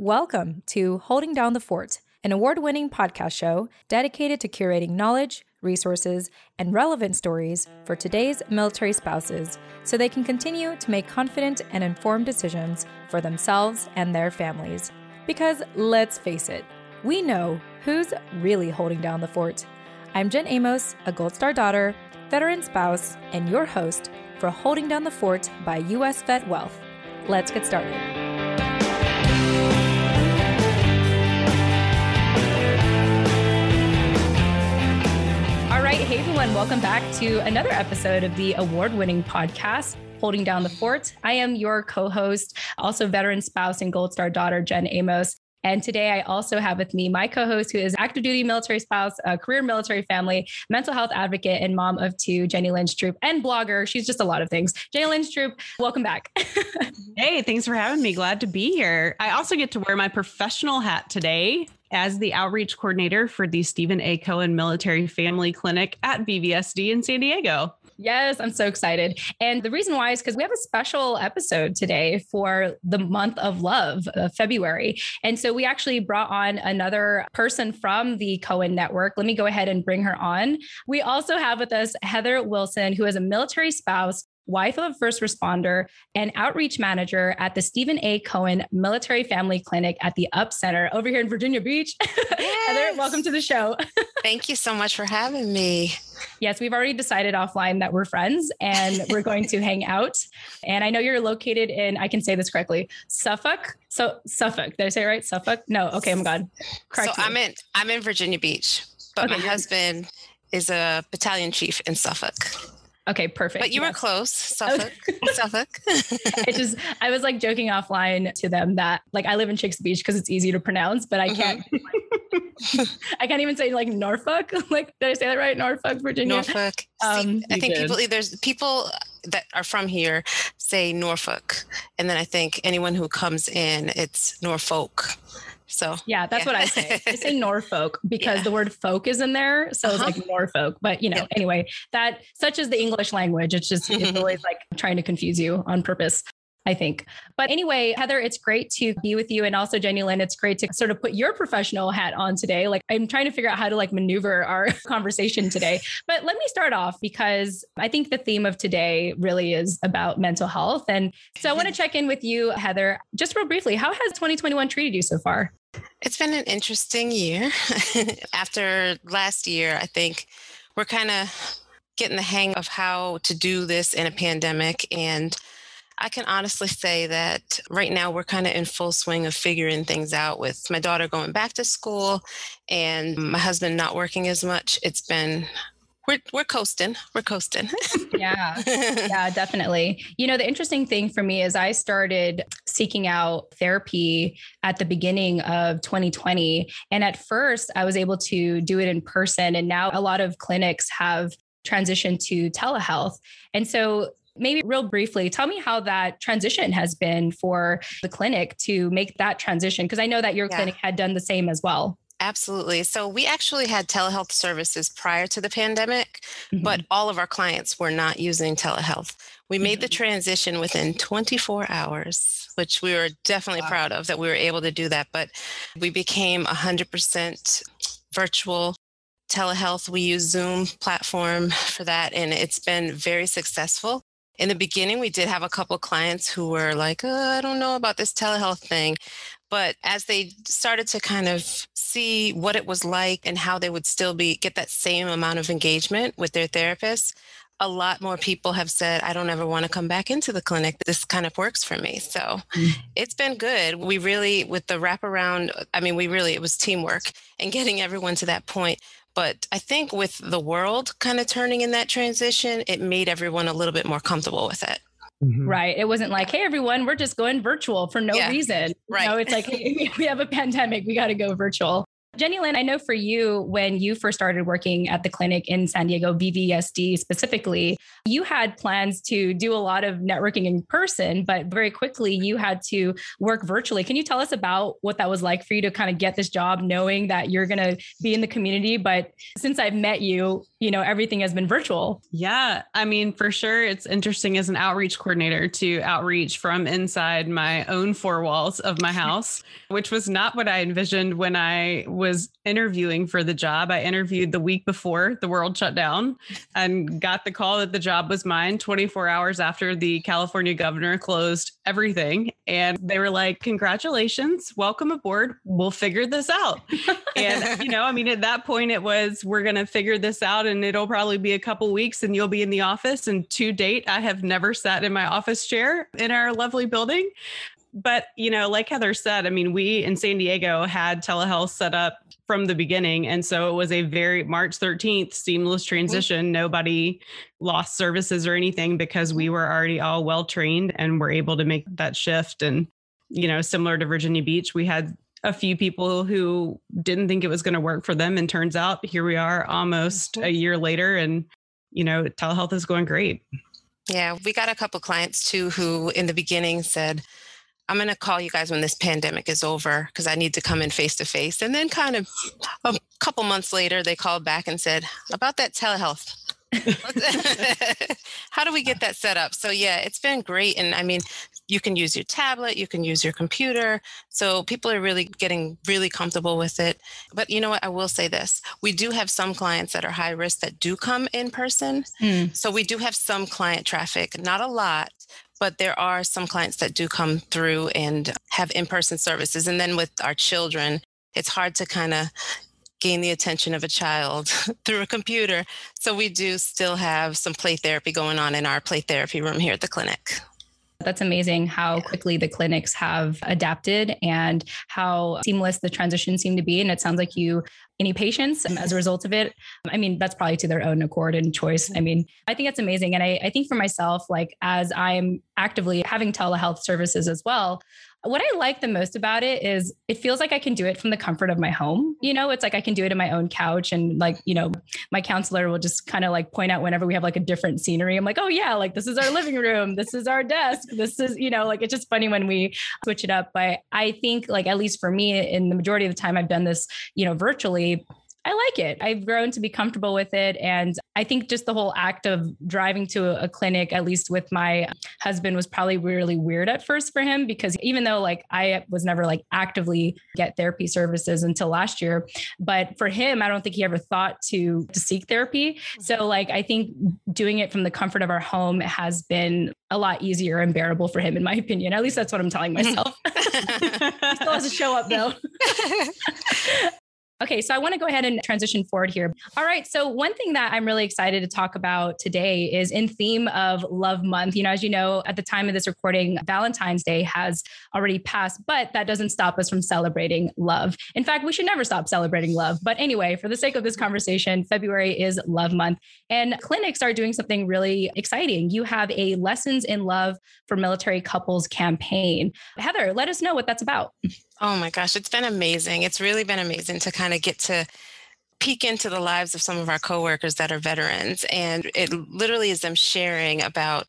Welcome to Holding Down the Fort, an award winning podcast show dedicated to curating knowledge, resources, and relevant stories for today's military spouses so they can continue to make confident and informed decisions for themselves and their families. Because let's face it, we know who's really holding down the fort. I'm Jen Amos, a Gold Star daughter, veteran spouse, and your host for Holding Down the Fort by US Vet Wealth. Let's get started. Hey, everyone. Welcome back to another episode of the award winning podcast, Holding Down the Fort. I am your co host, also veteran spouse and Gold Star daughter, Jen Amos. And today I also have with me my co-host who is active duty military spouse, a career military family, mental health advocate, and mom of two, Jenny Lynn Stroup, and blogger. She's just a lot of things. Jenny Lynn Stroup, welcome back. hey, thanks for having me. Glad to be here. I also get to wear my professional hat today as the outreach coordinator for the Steven A. Cohen Military Family Clinic at VVSD in San Diego. Yes, I'm so excited. And the reason why is because we have a special episode today for the month of love, uh, February. And so we actually brought on another person from the Cohen Network. Let me go ahead and bring her on. We also have with us Heather Wilson, who is a military spouse wife of a first responder, and outreach manager at the Steven A. Cohen Military Family Clinic at the Up Center over here in Virginia Beach. Yes. Heather, welcome to the show. Thank you so much for having me. Yes, we've already decided offline that we're friends and we're going to hang out. And I know you're located in, I can say this correctly, Suffolk. So Suffolk. Did I say it right? Suffolk? No. Okay. I'm God. Correct. So me. I'm in I'm in Virginia Beach, but okay, my husband is a battalion chief in Suffolk. Okay, perfect. But you yes. were close, Suffolk. Suffolk. it just I was like joking offline to them that like I live in Chic's Beach because it's easy to pronounce, but I can't mm-hmm. I can't even say like Norfolk. Like did I say that right? Norfolk, Virginia. Norfolk. Um, See, I think did. people there's people that are from here say Norfolk. And then I think anyone who comes in, it's Norfolk. So yeah, that's yeah. what I say. I say Norfolk because yeah. the word folk is in there. So uh-huh. it's like Norfolk. But you know, yep. anyway, that such is the English language. It's just it's always like trying to confuse you on purpose. I think. But anyway, Heather, it's great to be with you. And also, Jenny Lynn, it's great to sort of put your professional hat on today. Like, I'm trying to figure out how to like maneuver our conversation today. But let me start off because I think the theme of today really is about mental health. And so I want to check in with you, Heather, just real briefly. How has 2021 treated you so far? It's been an interesting year. After last year, I think we're kind of getting the hang of how to do this in a pandemic. And I can honestly say that right now we're kind of in full swing of figuring things out with my daughter going back to school and my husband not working as much. It's been we're we're coasting. We're coasting. yeah. Yeah, definitely. You know, the interesting thing for me is I started seeking out therapy at the beginning of 2020 and at first I was able to do it in person and now a lot of clinics have transitioned to telehealth. And so maybe real briefly, tell me how that transition has been for the clinic to make that transition. Because I know that your yeah. clinic had done the same as well. Absolutely. So we actually had telehealth services prior to the pandemic, mm-hmm. but all of our clients were not using telehealth. We mm-hmm. made the mm-hmm. transition within 24 hours, which we were definitely wow. proud of that we were able to do that. But we became 100% virtual telehealth. We use Zoom platform for that, and it's been very successful in the beginning, we did have a couple clients who were like, oh, I don't know about this telehealth thing. But as they started to kind of see what it was like and how they would still be get that same amount of engagement with their therapist, a lot more people have said, I don't ever want to come back into the clinic. This kind of works for me. So mm-hmm. it's been good. We really, with the wraparound, I mean, we really, it was teamwork and getting everyone to that point. But I think with the world kind of turning in that transition, it made everyone a little bit more comfortable with it. Mm-hmm. Right. It wasn't like, hey, everyone, we're just going virtual for no yeah. reason. Right. You know, it's like, hey, we have a pandemic, we got to go virtual. Jenny Lynn, I know for you, when you first started working at the clinic in San Diego, VVSD specifically, you had plans to do a lot of networking in person, but very quickly you had to work virtually. Can you tell us about what that was like for you to kind of get this job, knowing that you're going to be in the community? But since I've met you, you know, everything has been virtual. Yeah. I mean, for sure, it's interesting as an outreach coordinator to outreach from inside my own four walls of my house, which was not what I envisioned when I was interviewing for the job. I interviewed the week before the world shut down and got the call that the job was mine 24 hours after the California governor closed everything. And they were like, Congratulations, welcome aboard. We'll figure this out. and, you know, I mean, at that point, it was, we're going to figure this out and it'll probably be a couple weeks and you'll be in the office. And to date, I have never sat in my office chair in our lovely building. But, you know, like Heather said, I mean, we in San Diego had telehealth set up from the beginning. And so it was a very March 13th seamless mm-hmm. transition. Mm-hmm. Nobody lost services or anything because we were already all well trained and were able to make that shift. And, you know, similar to Virginia Beach, we had a few people who didn't think it was going to work for them. And turns out here we are almost mm-hmm. a year later. And, you know, telehealth is going great. Yeah, we got a couple clients too who in the beginning said, I'm going to call you guys when this pandemic is over because I need to come in face to face. And then, kind of a couple months later, they called back and said, About that telehealth. How do we get that set up? So, yeah, it's been great. And I mean, you can use your tablet, you can use your computer. So, people are really getting really comfortable with it. But you know what? I will say this we do have some clients that are high risk that do come in person. Mm. So, we do have some client traffic, not a lot, but there are some clients that do come through and have in-person services. And then with our children it's hard to kind of gain the attention of a child through a computer. So we do still have some play therapy going on in our play therapy room here at the clinic that's amazing how quickly the clinics have adapted and how seamless the transition seemed to be. And it sounds like you any patients um, as a result of it. I mean, that's probably to their own accord and choice. I mean, I think that's amazing. And I, I think for myself, like as I'm actively having telehealth services as well, what I like the most about it is it feels like I can do it from the comfort of my home. You know, it's like I can do it in my own couch and like, you know, my counselor will just kind of like point out whenever we have like a different scenery. I'm like, oh yeah, like this is our living room. This is our desk. This is, you know, like it's just funny when we switch it up. But I think like at least for me in the majority of the time I've done this, you know, virtually, I like it. I've grown to be comfortable with it. And I think just the whole act of driving to a clinic, at least with my husband, was probably really weird at first for him because even though like I was never like actively get therapy services until last year, but for him, I don't think he ever thought to, to seek therapy. So like I think doing it from the comfort of our home has been a lot easier and bearable for him, in my opinion. At least that's what I'm telling mm-hmm. myself. he still has to show up though. Okay, so I want to go ahead and transition forward here. All right, so one thing that I'm really excited to talk about today is in theme of Love Month. You know, as you know, at the time of this recording, Valentine's Day has already passed, but that doesn't stop us from celebrating love. In fact, we should never stop celebrating love. But anyway, for the sake of this conversation, February is Love Month, and clinics are doing something really exciting. You have a Lessons in Love for Military Couples campaign. Heather, let us know what that's about. Oh my gosh, it's been amazing. It's really been amazing to kind of get to peek into the lives of some of our coworkers that are veterans. And it literally is them sharing about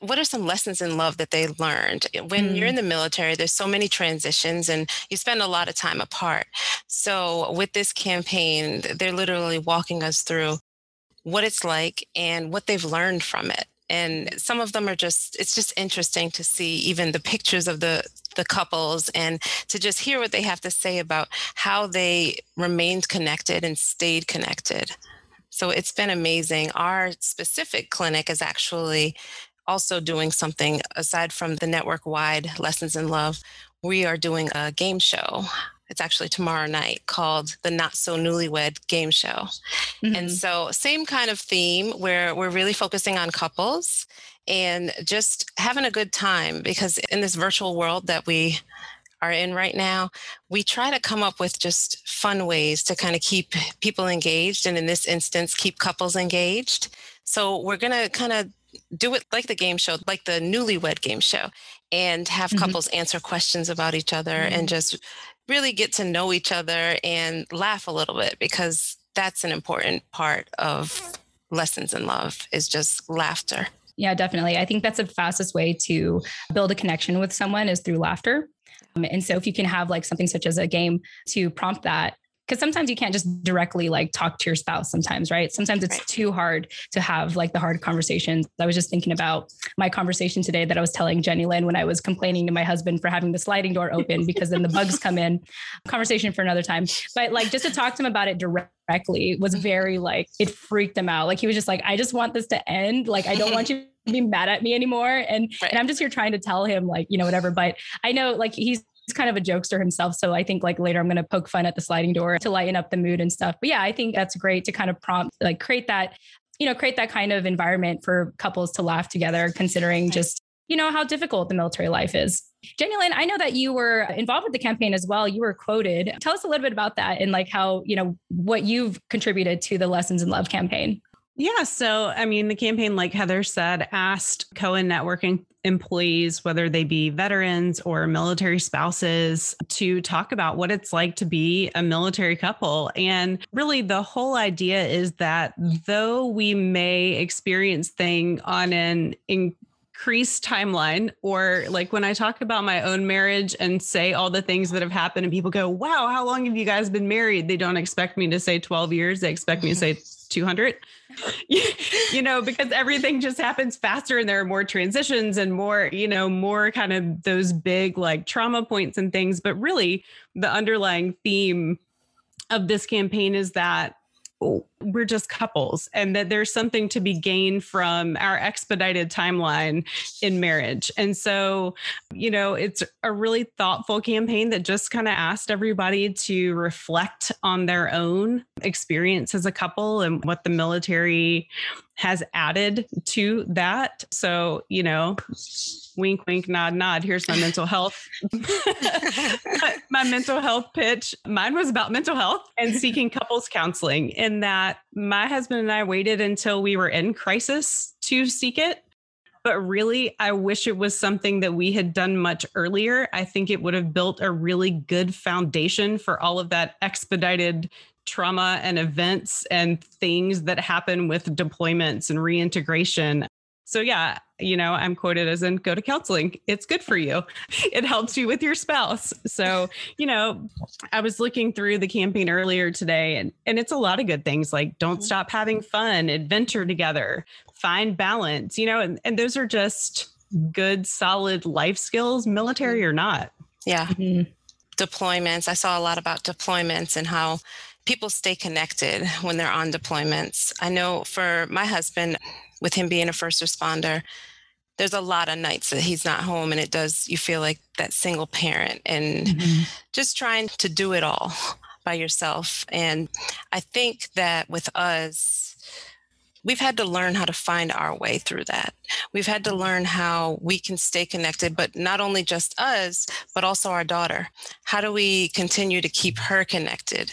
what are some lessons in love that they learned when mm. you're in the military there's so many transitions and you spend a lot of time apart so with this campaign they're literally walking us through what it's like and what they've learned from it and some of them are just it's just interesting to see even the pictures of the the couples and to just hear what they have to say about how they remained connected and stayed connected so it's been amazing our specific clinic is actually also doing something aside from the network wide lessons in love we are doing a game show it's actually tomorrow night called the Not So Newlywed Game Show. Mm-hmm. And so, same kind of theme where we're really focusing on couples and just having a good time because in this virtual world that we are in right now, we try to come up with just fun ways to kind of keep people engaged. And in this instance, keep couples engaged. So, we're going to kind of do it like the game show, like the newlywed game show. and have mm-hmm. couples answer questions about each other mm-hmm. and just really get to know each other and laugh a little bit because that's an important part of lessons in love is just laughter. Yeah, definitely. I think that's the fastest way to build a connection with someone is through laughter. Um, and so if you can have like something such as a game to prompt that, because sometimes you can't just directly like talk to your spouse sometimes right? Sometimes it's right. too hard to have like the hard conversations. I was just thinking about my conversation today that i was telling jenny lynn when i was complaining to my husband for having the sliding door open because then the bugs come in. Conversation for another time. But like just to talk to him about it directly was mm-hmm. very like it freaked him out. Like he was just like i just want this to end. Like i don't want you to be mad at me anymore. And right. and i'm just here trying to tell him like you know whatever. But i know like he's kind of a jokester himself. So I think like later I'm going to poke fun at the sliding door to lighten up the mood and stuff. But yeah, I think that's great to kind of prompt, like create that, you know, create that kind of environment for couples to laugh together, considering just, you know, how difficult the military life is. Jenny Lynn, I know that you were involved with the campaign as well. You were quoted. Tell us a little bit about that and like how, you know, what you've contributed to the Lessons in Love campaign. Yeah. So, I mean, the campaign, like Heather said, asked Cohen Networking employees, whether they be veterans or military spouses, to talk about what it's like to be a military couple. And really, the whole idea is that though we may experience thing on an increased timeline or like when i talk about my own marriage and say all the things that have happened and people go wow how long have you guys been married they don't expect me to say 12 years they expect me to say 200 you know because everything just happens faster and there are more transitions and more you know more kind of those big like trauma points and things. But really the underlying theme of this campaign is that we're just couples and that there's something to be gained from our expedited timeline in marriage. And so, you know, it's a really thoughtful campaign that just kind of asked everybody to reflect on their own experience as a couple and what the military has added to that. So, you know, wink, wink, nod, nod. Here's my mental health. my mental health pitch. Mine was about mental health and seeking couples counseling, in that my husband and I waited until we were in crisis to seek it. But really, I wish it was something that we had done much earlier. I think it would have built a really good foundation for all of that expedited trauma and events and things that happen with deployments and reintegration. So, yeah, you know, I'm quoted as in go to counseling. It's good for you. It helps you with your spouse. So, you know, I was looking through the campaign earlier today and, and it's a lot of good things like don't mm-hmm. stop having fun, adventure together, find balance, you know, and, and those are just good, solid life skills, military or not. Yeah. Mm-hmm. Deployments. I saw a lot about deployments and how people stay connected when they're on deployments. I know for my husband, with him being a first responder, there's a lot of nights that he's not home and it does you feel like that single parent and mm-hmm. just trying to do it all by yourself and i think that with us we've had to learn how to find our way through that. We've had to learn how we can stay connected, but not only just us, but also our daughter. How do we continue to keep her connected?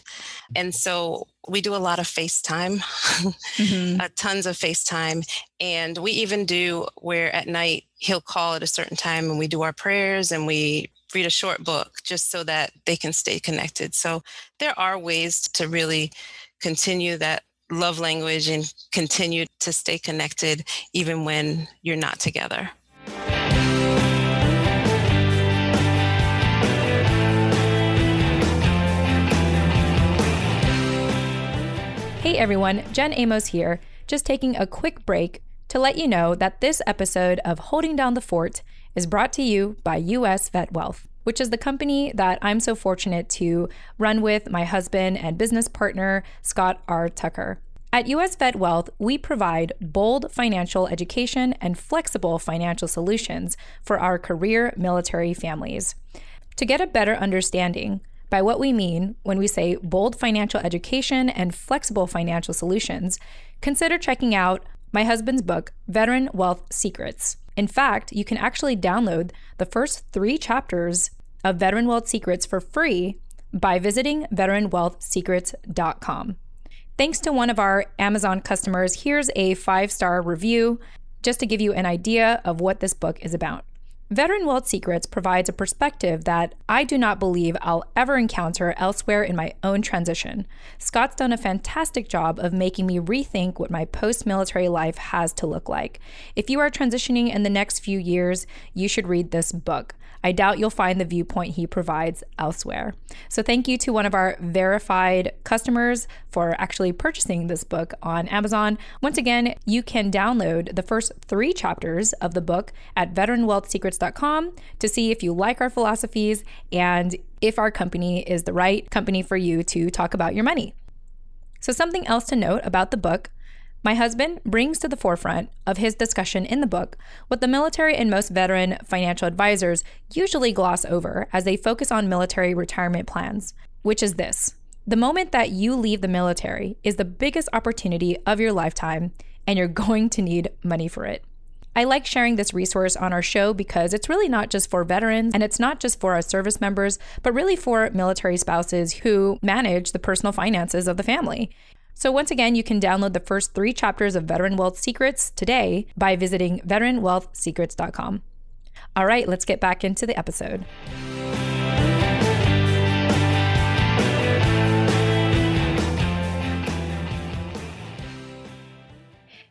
And so we do a lot of FaceTime, mm-hmm. uh, tons of FaceTime. And we even do where at night he'll call at a certain time and we do our prayers and we read a short book just so that they can stay connected. So there are ways to really continue that love language and continue to stay connected even when you're not together. Hey everyone, Jen Amos here, just taking a quick break to let you know that this episode of Holding Down the Fort is brought to you by US Vet Wealth which is the company that I'm so fortunate to run with my husband and business partner, Scott R. Tucker. At US Vet Wealth, we provide bold financial education and flexible financial solutions for our career military families. To get a better understanding, by what we mean when we say bold financial education and flexible financial solutions, consider checking out my husband's book, Veteran Wealth Secrets. In fact, you can actually download the first three chapters of Veteran Wealth Secrets for free by visiting veteranwealthsecrets.com. Thanks to one of our Amazon customers, here's a five star review just to give you an idea of what this book is about. Veteran Wealth Secrets provides a perspective that I do not believe I'll ever encounter elsewhere in my own transition. Scott's done a fantastic job of making me rethink what my post military life has to look like. If you are transitioning in the next few years, you should read this book. I doubt you'll find the viewpoint he provides elsewhere. So, thank you to one of our verified customers for actually purchasing this book on Amazon. Once again, you can download the first three chapters of the book at veteranwealthsecrets.com to see if you like our philosophies and if our company is the right company for you to talk about your money. So, something else to note about the book my husband brings to the forefront of his discussion in the book what the military and most veteran financial advisors usually gloss over as they focus on military retirement plans, which is this. The moment that you leave the military is the biggest opportunity of your lifetime, and you're going to need money for it. I like sharing this resource on our show because it's really not just for veterans and it's not just for our service members, but really for military spouses who manage the personal finances of the family. So, once again, you can download the first three chapters of Veteran Wealth Secrets today by visiting veteranwealthsecrets.com. All right, let's get back into the episode.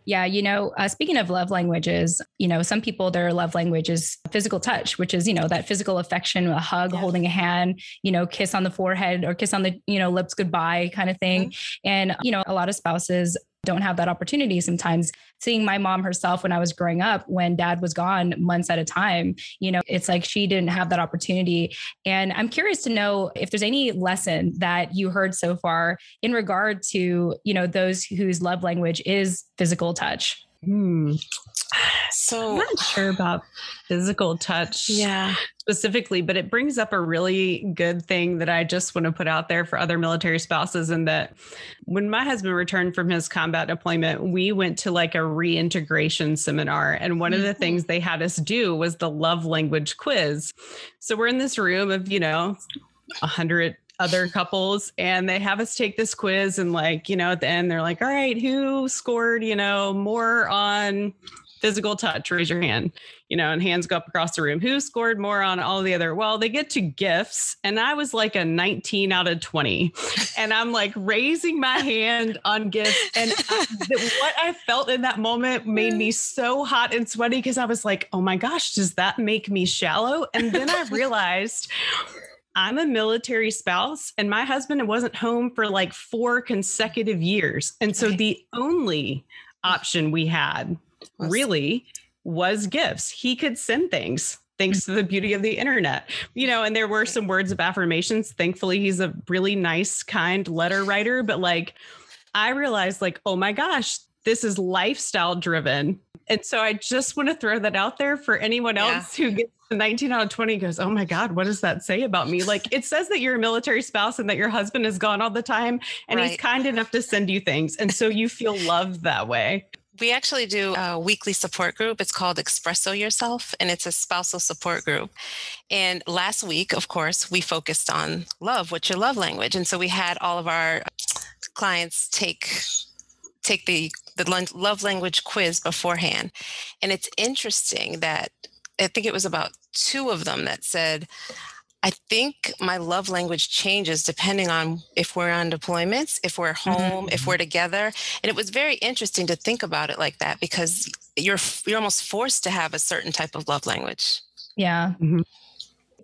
Yeah, you know, uh, speaking of love languages, you know, some people their love language is physical touch, which is you know that physical affection, a hug, yeah. holding a hand, you know, kiss on the forehead or kiss on the you know lips goodbye kind of thing. Mm-hmm. And you know, a lot of spouses don't have that opportunity sometimes. Seeing my mom herself when I was growing up, when dad was gone months at a time, you know, it's like she didn't have that opportunity. And I'm curious to know if there's any lesson that you heard so far in regard to, you know, those whose love language is physical touch. Hmm. So I'm not sure about physical touch. Yeah. Specifically, but it brings up a really good thing that I just want to put out there for other military spouses. And that when my husband returned from his combat deployment, we went to like a reintegration seminar. And one mm-hmm. of the mm-hmm. things they had us do was the love language quiz. So we're in this room of, you know, a hundred other couples and they have us take this quiz and like you know at the end they're like all right who scored you know more on physical touch? Raise your hand you know and hands go up across the room. Who scored more on all the other? Well they get to gifts and i was like a 19 out of 20 and i'm like raising my hand on gifts and I, what i felt in that moment made me so hot and sweaty because i was like oh my gosh does that make me shallow? And then i realized I'm a military spouse and my husband wasn't home for like four consecutive years. And so the only option we had really was gifts. He could send things thanks to the beauty of the internet. You know, and there were some words of affirmations. Thankfully, he's a really nice, kind letter writer, but like I realized like, oh my gosh, this is lifestyle driven. And so I just want to throw that out there for anyone else yeah. who gets 19 out of 20 goes, Oh my God, what does that say about me? Like it says that you're a military spouse and that your husband is gone all the time and right. he's kind enough to send you things. And so you feel loved that way. We actually do a weekly support group. It's called Espresso Yourself, and it's a spousal support group. And last week, of course, we focused on love. What's your love language? And so we had all of our clients take take the the love language quiz beforehand. And it's interesting that I think it was about two of them that said, I think my love language changes depending on if we're on deployments, if we're home, mm-hmm. if we're together. And it was very interesting to think about it like that because you're you're almost forced to have a certain type of love language. Yeah. Mm-hmm.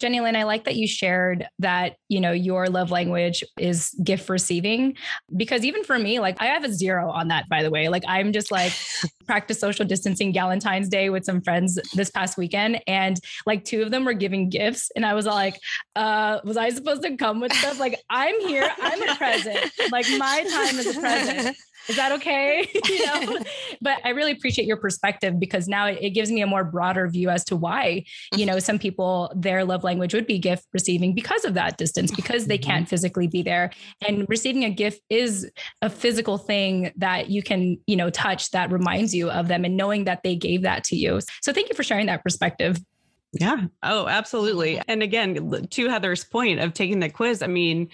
Jenny Lynn, I like that you shared that, you know, your love language is gift receiving because even for me, like I have a zero on that, by the way. Like I'm just like practice social distancing Valentine's Day with some friends this past weekend. And like two of them were giving gifts. And I was like, uh, was I supposed to come with stuff? Like I'm here, I'm a present. Like my time is a present is that okay? you know, but I really appreciate your perspective because now it, it, gives me a more broader view as to why, you know, some people, their love language would be gift receiving because of that distance, because they can't mm-hmm. physically be there. And receiving a gift is a physical thing that you can, you know, touch that reminds you of them and knowing that they gave that to you. So thank you for sharing that perspective. Yeah. Oh, absolutely. And again, to Heather's point of taking the quiz, I mean,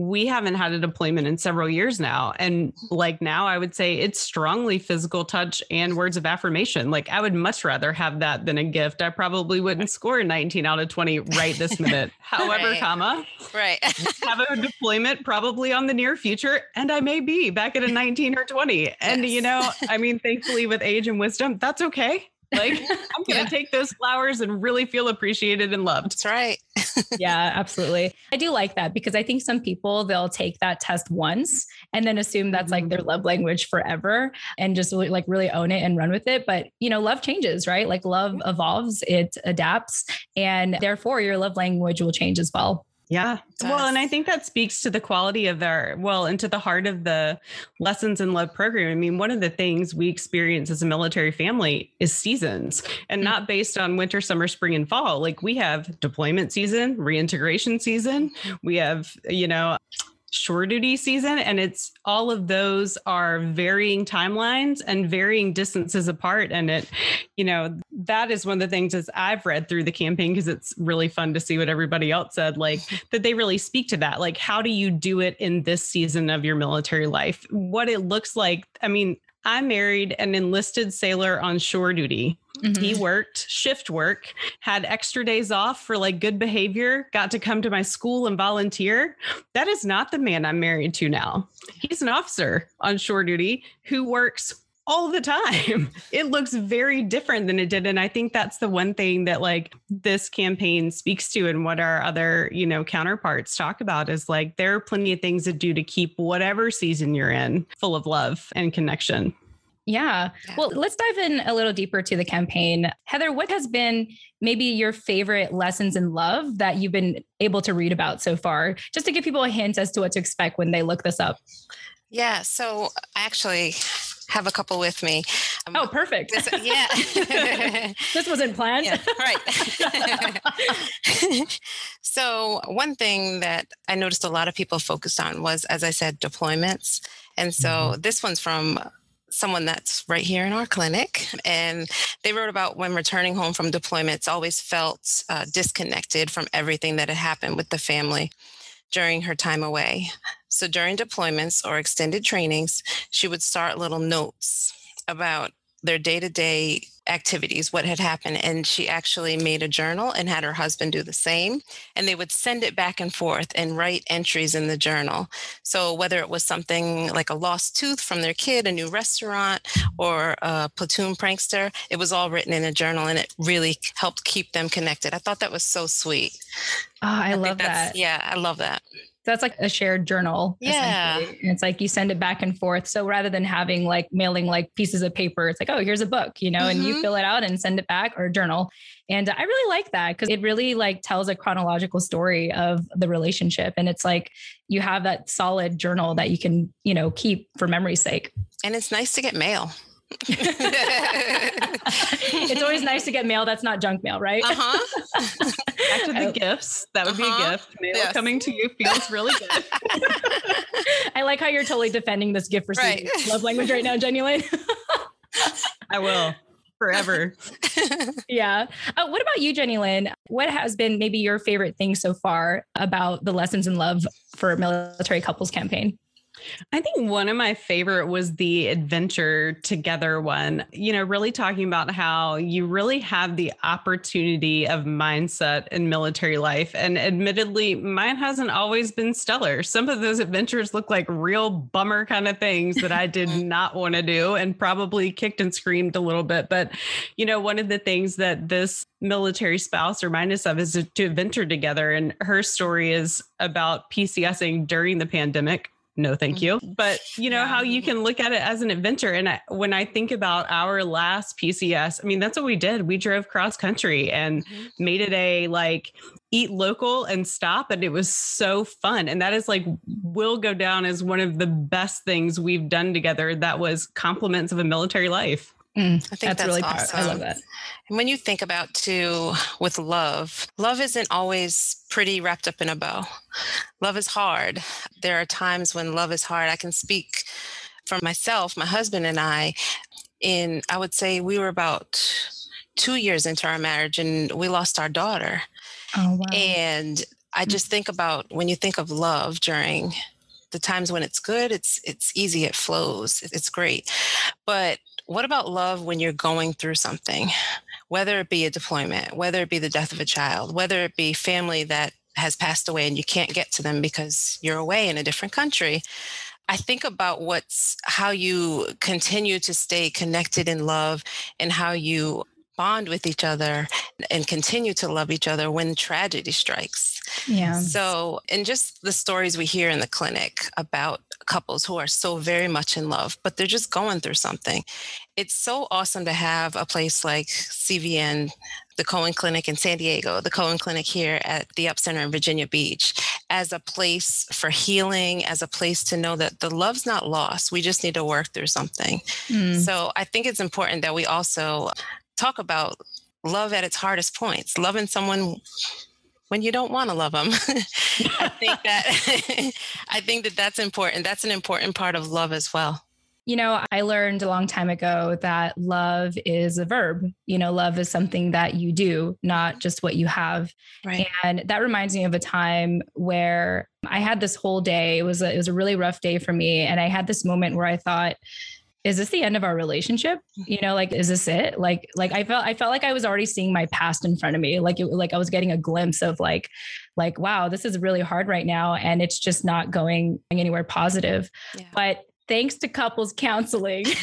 we haven't had a deployment in several years now. And like now, I would say it's strongly physical touch and words of affirmation. Like I would much rather have that than a gift. I probably wouldn't score 19 out of 20 right this minute. However, Right. comma, Right. have a deployment probably on the near future. And I may be back at a 19 or 20. And, you know, I mean, thankfully with age and wisdom, that's okay. Like I'm going to Yeah. take those flowers and really feel appreciated and loved. That's right. yeah, absolutely. I do like that because I think some people they'll take that test once and then assume that's like mm-hmm. their love language forever and just really, like really own it and run with it. But you know, love changes, right? Like love evolves, it adapts, and therefore your love language will change as well. Yeah. Ah, well, and I think that speaks to the quality of their, well, and to the heart of the lessons in love program. I mean, one of the things we experience as a military family is seasons and mm. not based on winter, summer, spring, and fall. Like we have deployment season, reintegration season, mm-hmm. we have, you know, shore duty season and it's all of those are varying timelines and varying distances apart and it you know that is one of the things as i've read through the campaign because it's really fun to see what everybody else said like that they really speak to that like how do you do it in this season of your military life? What it looks like i mean i married an enlisted sailor on shore duty mm-hmm. he worked shift work, had extra days off for like good behavior, got to come to my school and volunteer. That is not the man I'm married to now. He's an officer on shore duty who works all the time. It looks very different than it did and I think that's the one thing that like this campaign speaks to and what our other, you know, counterparts talk about is like there are plenty of things to do to keep whatever season you're in full of love and connection. Yeah. Yeah. Well, let's dive in a little deeper to the campaign. Heather, what has been maybe your favorite lessons in love that you've been able to read about so far? Just to give people a hint as to what to expect when they look this up. Yeah. So actually have a couple with me. Um, Oh, perfect. this- yeah. this wasn't planned. yeah, right. so, one thing that I noticed a lot of people focused on was, as I said, deployments. And so, this one's from someone that's right here in our clinic. And they wrote about when returning home from deployments, always felt uh, disconnected from everything that had happened with the family during her time away. So, during deployments or extended trainings, she would start little notes about their day to day activities, what had happened. And she actually made a journal and had her husband do the same. And they would send it back and forth and write entries in the journal. So whether it was something like a lost tooth from their kid, a new restaurant, or a platoon prankster, it was all written in a journal and it really helped keep them connected. I thought that was so sweet. Oh, I, think love that. Yeah, I love that. That's like a shared journal. Yeah. And it's like you send it back and forth. So rather than having like mailing like pieces of paper, it's like, oh, here's a book, you know, and you Mhm. fill it out and send it back or a journal. And I really like that because it really like tells a chronological story of the relationship. And it's like you have that solid journal that you can, you know, keep for memory's sake. And it's nice to get mail. it's always nice to get mail that's not junk mail, right? Uh-huh. Back to the I- gifts. That would be Uh-huh. a gift. Mail Yes. coming to you feels really good. I like how you're totally defending this gift receipt Right. love language right now, genuine. I will forever. yeah. Uh, what about you, Jenny Lynn? What has been maybe your favorite thing so far about the Lessons in Love for Military Couples campaign? I think one of my favorite was the adventure together one. You know, really talking about how you really have the opportunity of mindset in military life. And admittedly, mine hasn't always been stellar. Some of those adventures look like real bummer kind of things that I did not want to do and probably kicked and screamed a little bit. But, you know, one of the things that this military spouse reminded us of is to, to adventure together. And her story is about PCSing during the pandemic no thank you but you know Yeah. how you can look at it as an adventure and I, when i think about our last pcs i mean that's what we did we drove cross country and Mhm. made it a like eat local and stop and it was so fun and that is like will go down as one of the best things we've done together that was compliments of a military life I think that's, really awesome. pow- I love that. And when you think about too with love, love isn't always pretty wrapped up in a bow. Love is hard. There are times when love is hard. I can speak for myself, my husband and I, in I would say we were about two years into our marriage and we lost our daughter. Oh, wow. And I mm. just think about when you think of love during the times when it's good, it's it's easy, it flows, it's great. But what about love when you're going through something? Whether it be a deployment, whether it be the death of a child, whether it be family that has passed away and you can't get to them because you're away in a different country. I think about what's how you continue to stay connected in love and how you bond with each other and continue to love each other when tragedy strikes. Yeah. So, and just the stories we hear in the clinic about couples who are so very much in love, but they're just going through something. It's so awesome to have a place like CVN, the Cohen Clinic in San Diego, the Cohen Clinic here at the Up Center in Virginia Beach, as a place for healing, as a place to know that the love's not lost. We just need to work through something. Mm. So I think it's important that we also talk about love at its hardest points, loving someone when you don't want to love them. I think that I think that that's important. That's an important part of love as well. You know, I learned a long time ago that love is a verb. You know, love is something that you do, not just what you have. Right. And that reminds me of a time where I had this whole day. It was a, it was a really rough day for me, and I had this moment where I thought, is this the end of our relationship? You know like is this it? Like like i felt i felt like i was already seeing my past in front of me. Like it, like i was getting a glimpse of like like wow this is really hard right now and it's just not going anywhere positive. Yeah. but thanks to couples counseling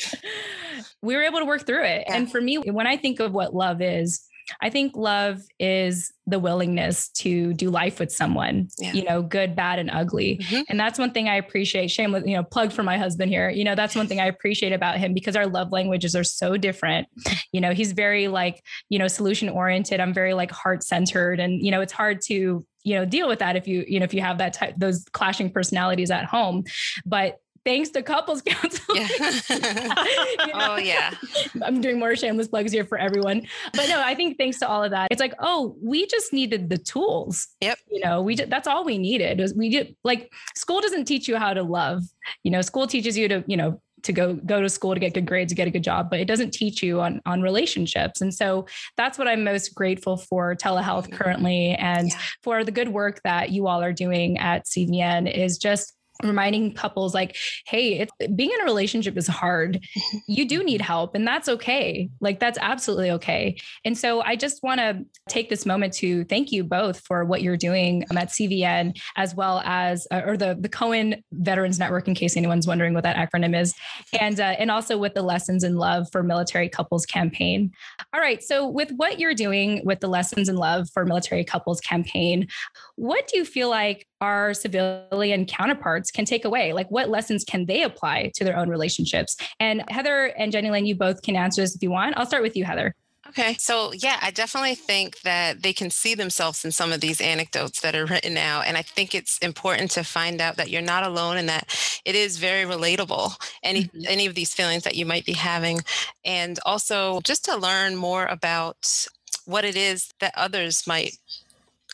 we were able to work through it. Yeah. and for me when i think of what love is I think love is the willingness to do life with someone, yeah. you know, good, bad, and ugly. Mm-hmm. And that's one thing I appreciate. Shameless, you know, plug for my husband here. You know, that's one thing I appreciate about him because our love languages are so different. You know, he's very like, you know, solution oriented. I'm very like heart centered. And, you know, it's hard to, you know, deal with that if you, you know, if you have that type, those clashing personalities at home. But thanks to couples counseling. Yeah. you know? Oh yeah. I'm doing more shameless plugs here for everyone. But no, I think thanks to all of that, it's like, oh, we just needed the tools. Yep. You know, we just, that's all we needed was we did like school doesn't teach you how to love. You know, school teaches you to, you know, to go go to school to get good grades to get a good job but it doesn't teach you on on relationships and so that's what i'm most grateful for telehealth mm-hmm. currently and yeah. for the good work that you all are doing at cvn is just reminding couples like hey it's, being in a relationship is hard. You do need help and that's okay. Like that's absolutely okay. And so i just want to take this moment to thank you both for what you're doing at cvn as well as uh, or the the cohen veterans network in case anyone's wondering what that acronym is and uh, and also with the lessons in love for military couples campaign. All right so with what you're doing with the lessons in love for military couples campaign what do you feel like our civilian counterparts can take away? Like, what lessons can they apply to their own relationships? And Heather and Jenny Lynn, you both can answer this if you want. I'll start with you, Heather. Okay. So, yeah, I definitely think that they can see themselves in some of these anecdotes that are written out. And I think it's important to find out that you're not alone and that it is very relatable, any, mm-hmm. any of these feelings that you might be having. And also just to learn more about what it is that others might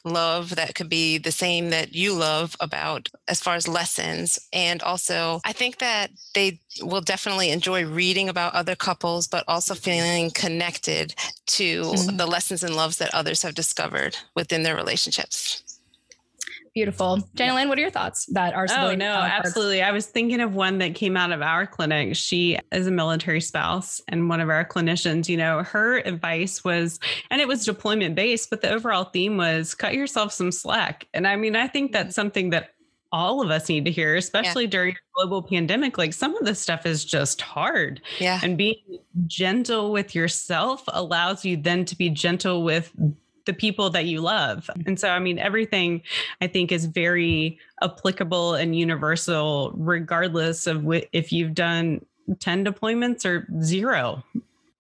love that could be the same that you love about as far as lessons. And also, I think that they will definitely enjoy reading about other couples, but also feeling connected to mm-hmm. the lessons and loves that others have discovered within their relationships. Beautiful. Jenny Lynn, what are your thoughts that are Oh no, absolutely. I was thinking of one that came out of our clinic. She is a military spouse and one of our clinicians, you know, her advice was, and it was deployment based, but the overall theme was cut yourself some slack. And I mean, I think that's mm. something that all of us need to hear, especially yeah. during a global pandemic. Like some of this stuff is just hard. Yeah. And being gentle with yourself allows you then to be gentle with the people that you love. And so, I mean, everything I think is very applicable and universal, regardless of wh- if you've done 10 deployments or zero.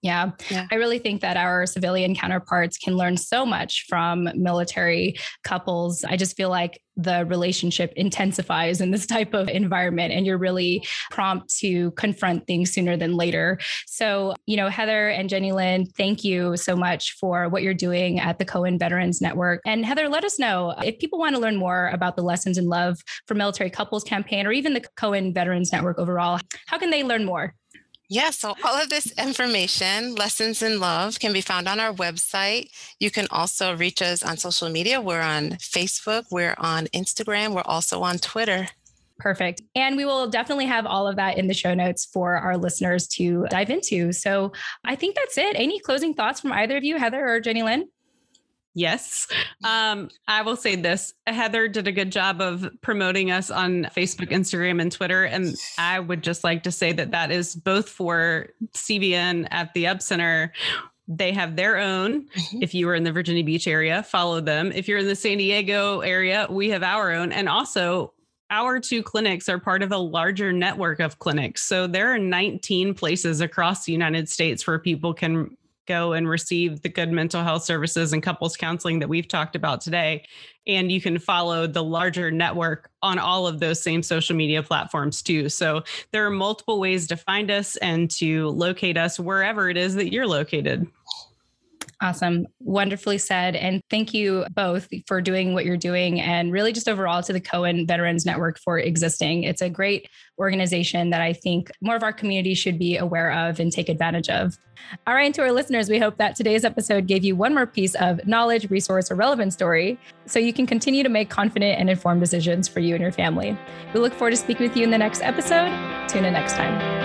Yeah. yeah. I really think that our civilian counterparts can learn so much from military couples. I just feel like the relationship intensifies in this type of environment and you're really prompt to confront things sooner than later. So, you know, Heather and Jenny Lynn, thank you so much for what you're doing at the Cohen Veterans Network. And Heather, let us know if people want to learn more about the Lessons in Love for Military Couples campaign or even the Cohen Veterans Network overall, how can they learn more? Yeah, so all of this information, Lessons in Love, can be found on our website. You can also reach us on social media. We're on Facebook, we're on Instagram, we're also on Twitter. Perfect. And we will definitely have all of that in the show notes for our listeners to dive into. So I think that's it. Any closing thoughts from either of you, Heather or Jenny Lynn? Yes. Um, I will say this Heather did a good job of promoting us on Facebook, Instagram, and Twitter. And I would just like to say that that is both for CVN at the Up Center. They have their own. Mm-hmm. If you are in the Virginia Beach area, follow them. If you're in the San Diego area, we have our own. And also, our two clinics are part of a larger network of clinics. So there are 19 places across the United States where people can go and receive the good mental health services and couples counseling that we've talked about today. And you can follow the larger network on all of those same social media platforms too. So there are multiple ways to find us and to locate us wherever it is that you're located. Awesome. Wonderfully said. And thank you both for doing what you're doing and really just overall to the Cohen Veterans Network for existing. It's a great organization that I think more of our community should be aware of and take advantage of. All right, to our listeners, we hope that today's episode gave you one more piece of knowledge, resource, or relevant story so you can continue to make confident and informed decisions for you and your family. We look forward to speaking with you in the next episode. Tune in next time.